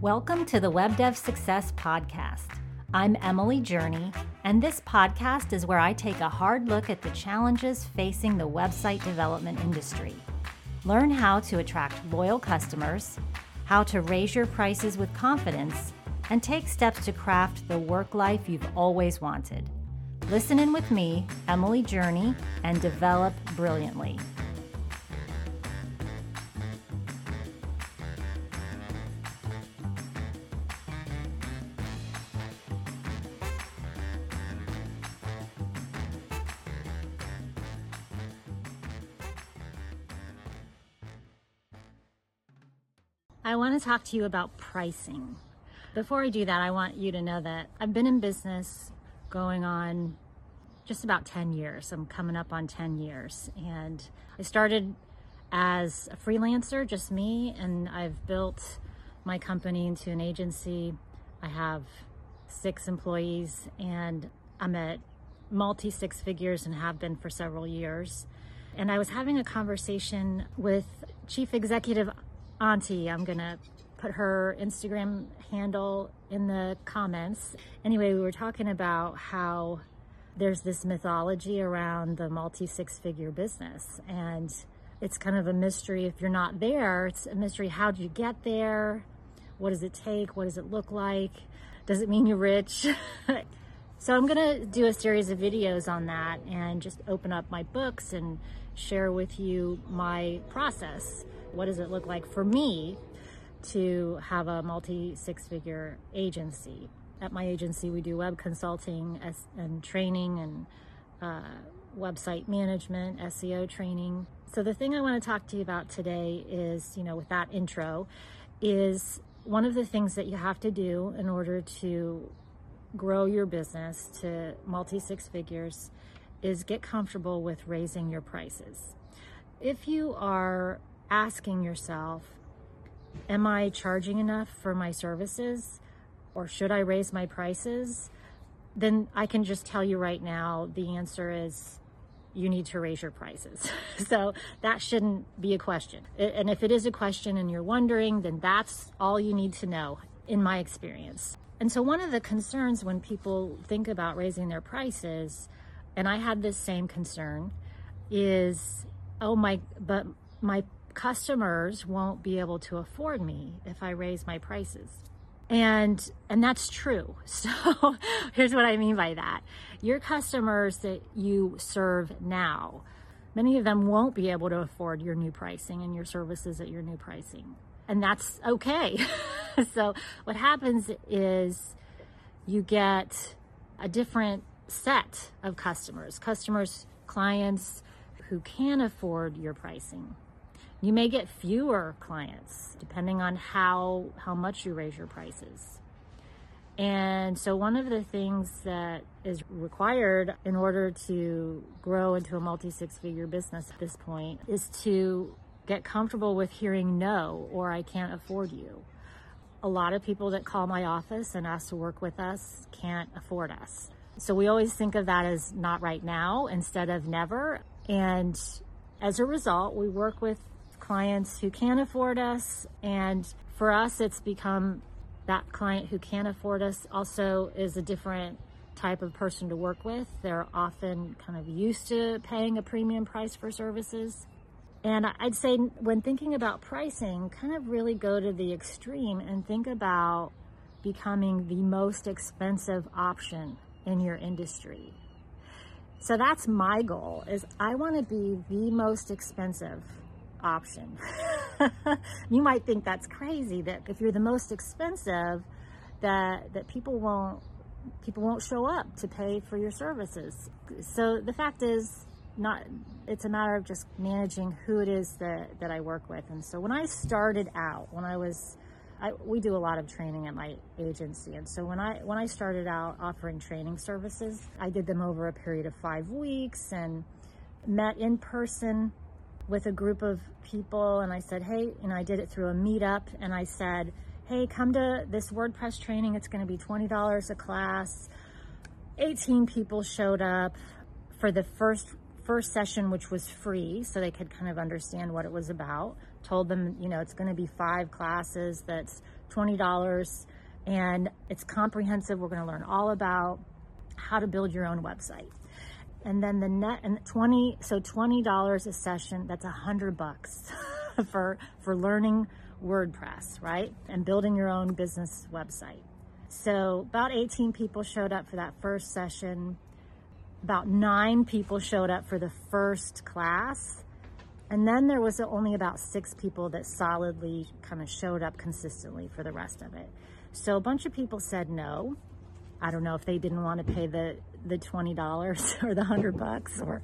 Welcome to the Web Dev Success Podcast. I'm Emily Journey, and this podcast is where I take a hard look at the challenges facing the website development industry. Learn how to attract loyal customers, how to raise your prices with confidence, and take steps to craft the work life you've always wanted. Listen in with me, Emily Journey, and develop brilliantly. I want to talk to you about pricing. Before I do that, I want you to know that I've been in business going on just about 10 years. I'm coming up on 10 years. And I started as a freelancer, just me, and I've built my company into an agency. I have six employees, and I'm at multi six figures and have been for several years. And I was having a conversation with Chief Executive Auntie. I'm to put her Instagram handle in the comments. Anyway, we were talking about how there's this mythology around the multi six figure business. And it's kind of a mystery if you're not there. It's a mystery how do you get there? What does it take? What does it look like? Does it mean you're rich? so I'm going to do a series of videos on that and just open up my books and share with you my process. What does it look like for me to have a multi six figure agency? At my agency, we do web consulting and training and uh, website management, SEO training. So, the thing I want to talk to you about today is, you know, with that intro, is one of the things that you have to do in order to grow your business to multi six figures is get comfortable with raising your prices. If you are asking yourself, Am I charging enough for my services? Or should I raise my prices? Then I can just tell you right now the answer is you need to raise your prices. so that shouldn't be a question. And if it is a question and you're wondering, then that's all you need to know, in my experience. And so, one of the concerns when people think about raising their prices, and I had this same concern, is oh my, but my customers won't be able to afford me if I raise my prices. And and that's true. So here's what I mean by that. Your customers that you serve now, many of them won't be able to afford your new pricing and your services at your new pricing. And that's okay. so what happens is you get a different set of customers, customers, clients who can afford your pricing you may get fewer clients depending on how how much you raise your prices. And so one of the things that is required in order to grow into a multi six figure business at this point is to get comfortable with hearing no or I can't afford you. A lot of people that call my office and ask to work with us can't afford us. So we always think of that as not right now instead of never. And as a result, we work with clients who can afford us. And for us, it's become that client who can afford us also is a different type of person to work with. They're often kind of used to paying a premium price for services. And I'd say when thinking about pricing, kind of really go to the extreme and think about becoming the most expensive option in your industry. So that's my goal is I want to be the most expensive option. you might think that's crazy that if you're the most expensive that that people won't people won't show up to pay for your services. So the fact is not it's a matter of just managing who it is that that I work with. And so when I started out, when I was I, we do a lot of training at my agency, and so when I when I started out offering training services, I did them over a period of five weeks and met in person with a group of people and I said, hey, you know, I did it through a meetup and I said, hey, come to this WordPress training. It's going to be $20 a class. 18 people showed up for the first first session which was free so they could kind of understand what it was about told them you know it's going to be five classes that's $20 and it's comprehensive. We're going to learn all about how to build your own website. And then the net and 20 so $20 a session, that's a 100 bucks for for learning WordPress, right? And building your own business website. So about 18 people showed up for that first session. About nine people showed up for the first class. And then there was only about six people that solidly kind of showed up consistently for the rest of it. So a bunch of people said no. I don't know if they didn't want to pay the, the $20 or the 100 bucks or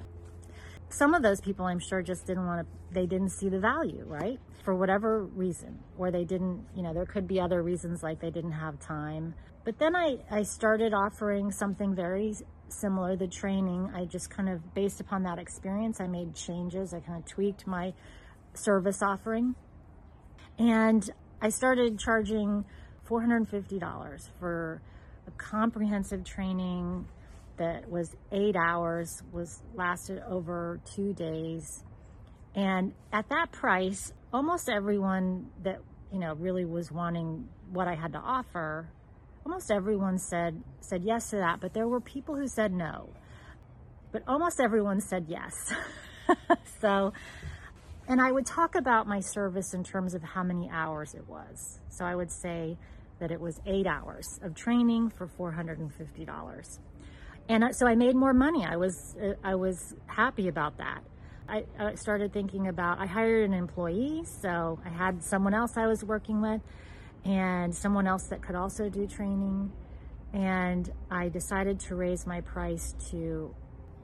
some of those people I'm sure just didn't want to, they didn't see the value, right? For whatever reason, or they didn't, you know, there could be other reasons like they didn't have time. But then I, I started offering something very similar, the training. I just kind of, based upon that experience, I made changes. I kind of tweaked my service offering. And I started charging $450 for a comprehensive training that was eight hours, was lasted over two days. And at that price, almost everyone that, you know, really was wanting what I had to offer, almost everyone said said yes to that, but there were people who said no. But almost everyone said yes. so and I would talk about my service in terms of how many hours it was. So I would say that it was eight hours of training for $450 and so I made more money. I was uh, I was happy about that. I, I, started thinking about I hired an employee, so I had someone else I was working with, and someone else that could also do training, and I decided to raise my price to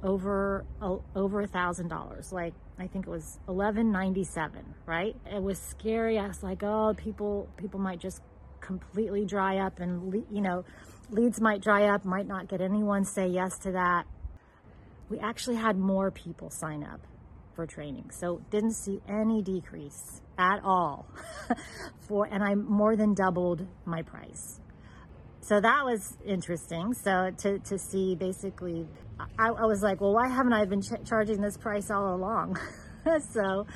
over uh, over a thousand dollars. Like I think it was eleven ninety seven. Right? It was scary. I was like, oh, people people might just completely dry up and you know leads might dry up, might not get anyone say yes to that. We actually had more people sign up for training. So didn't see any decrease at all for and I more than doubled my price. So that was interesting. So to, to see basically, I, I was like, well, why haven't I been ch- charging this price all along? so,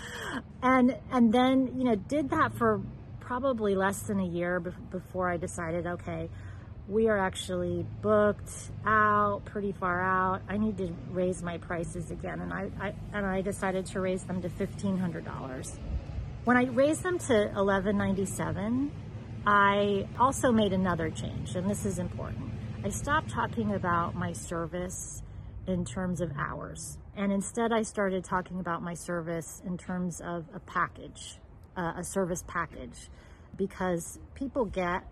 and, and then, you know, did that for probably less than a year before I decided, okay, we are actually booked out pretty far out. I need to raise my prices again. And I, I and I decided to raise them to $1,500. When I raised them to 1,197, I also made another change, and this is important. I stopped talking about my service in terms of hours. And instead, I started talking about my service in terms of a package, uh, a service package, because people get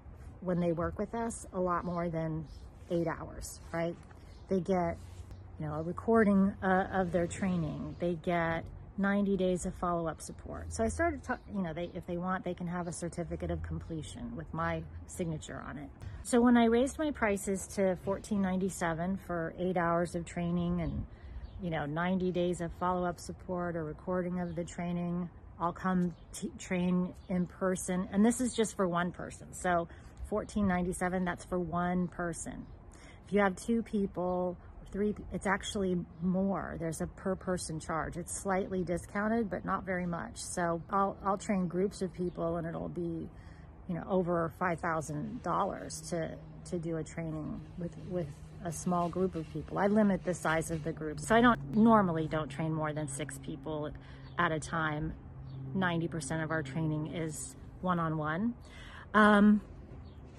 when they work with us a lot more than eight hours, right? They get, you know, a recording uh, of their training. They get 90 days of follow-up support. So I started, to, you know, they, if they want, they can have a certificate of completion with my signature on it. So when I raised my prices to 14.97 for eight hours of training and, you know, 90 days of follow-up support or recording of the training, I'll come train in person. And this is just for one person. So 14.97 that's for one person. If you have two people three it's actually more. There's a per person charge. It's slightly discounted but not very much. So i'll i'll train groups of people and it'll be you know over five thousand dollars to to do a training with with a small group of people. I limit the size of the group. So i don't normally don't train more than six people at a time 90% of our training is one-on-one um,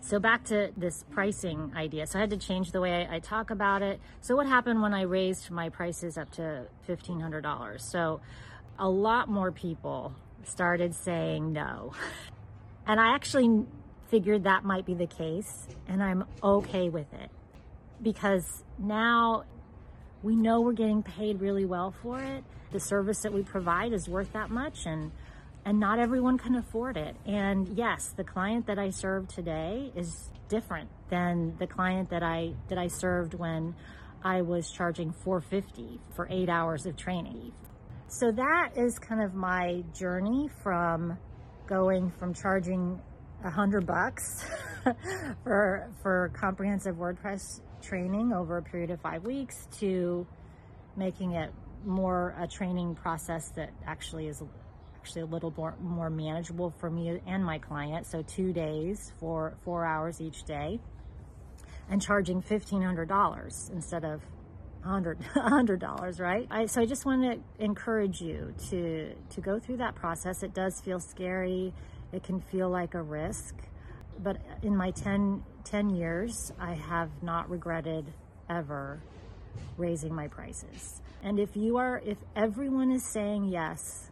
so back to this pricing idea. So I had to change the way I, I talk about it. So what happened when I raised my prices up to $1,500? So a lot more people started saying no. And I actually figured that might be the case and I'm okay with it because now we know we're getting paid really well for it. The service that we provide is worth that much and and not everyone can afford it. And yes, the client that I serve today is different than the client that I that I served when I was charging 450 for 8 hours of training. So that is kind of my journey from going from charging a hundred bucks for for comprehensive WordPress training over a period of five weeks to making it more a training process that actually is actually a little more, more manageable for me and my client. So two days for four hours each day and charging $1,500 instead of hundred dollars, right? I, so I just want to encourage you to to go through that process. It does feel scary. It can feel like a risk, but in my 10, 10 years, I have not regretted ever raising my prices. And if you are, if everyone is saying yes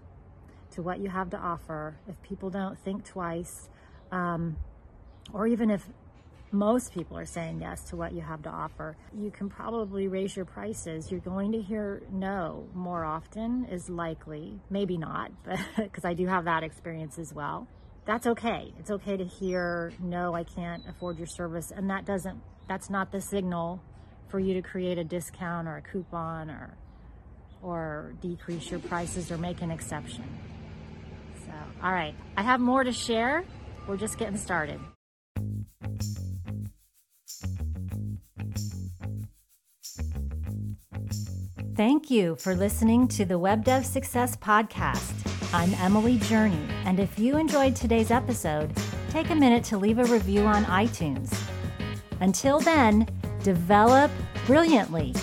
to what you have to offer, if people don't think twice, um, or even if most people are saying yes to what you have to offer. You can probably raise your prices. You're going to hear no more often, is likely. Maybe not, because I do have that experience as well. That's okay. It's okay to hear no, I can't afford your service. And that doesn't, that's not the signal for you to create a discount or a coupon or or decrease your prices or make an exception. So, all right, I have more to share. We're just getting started. Thank you for listening to the Web Dev Success Podcast. I'm Emily Journey, and if you enjoyed today's episode, take a minute to leave a review on iTunes. Until then, develop brilliantly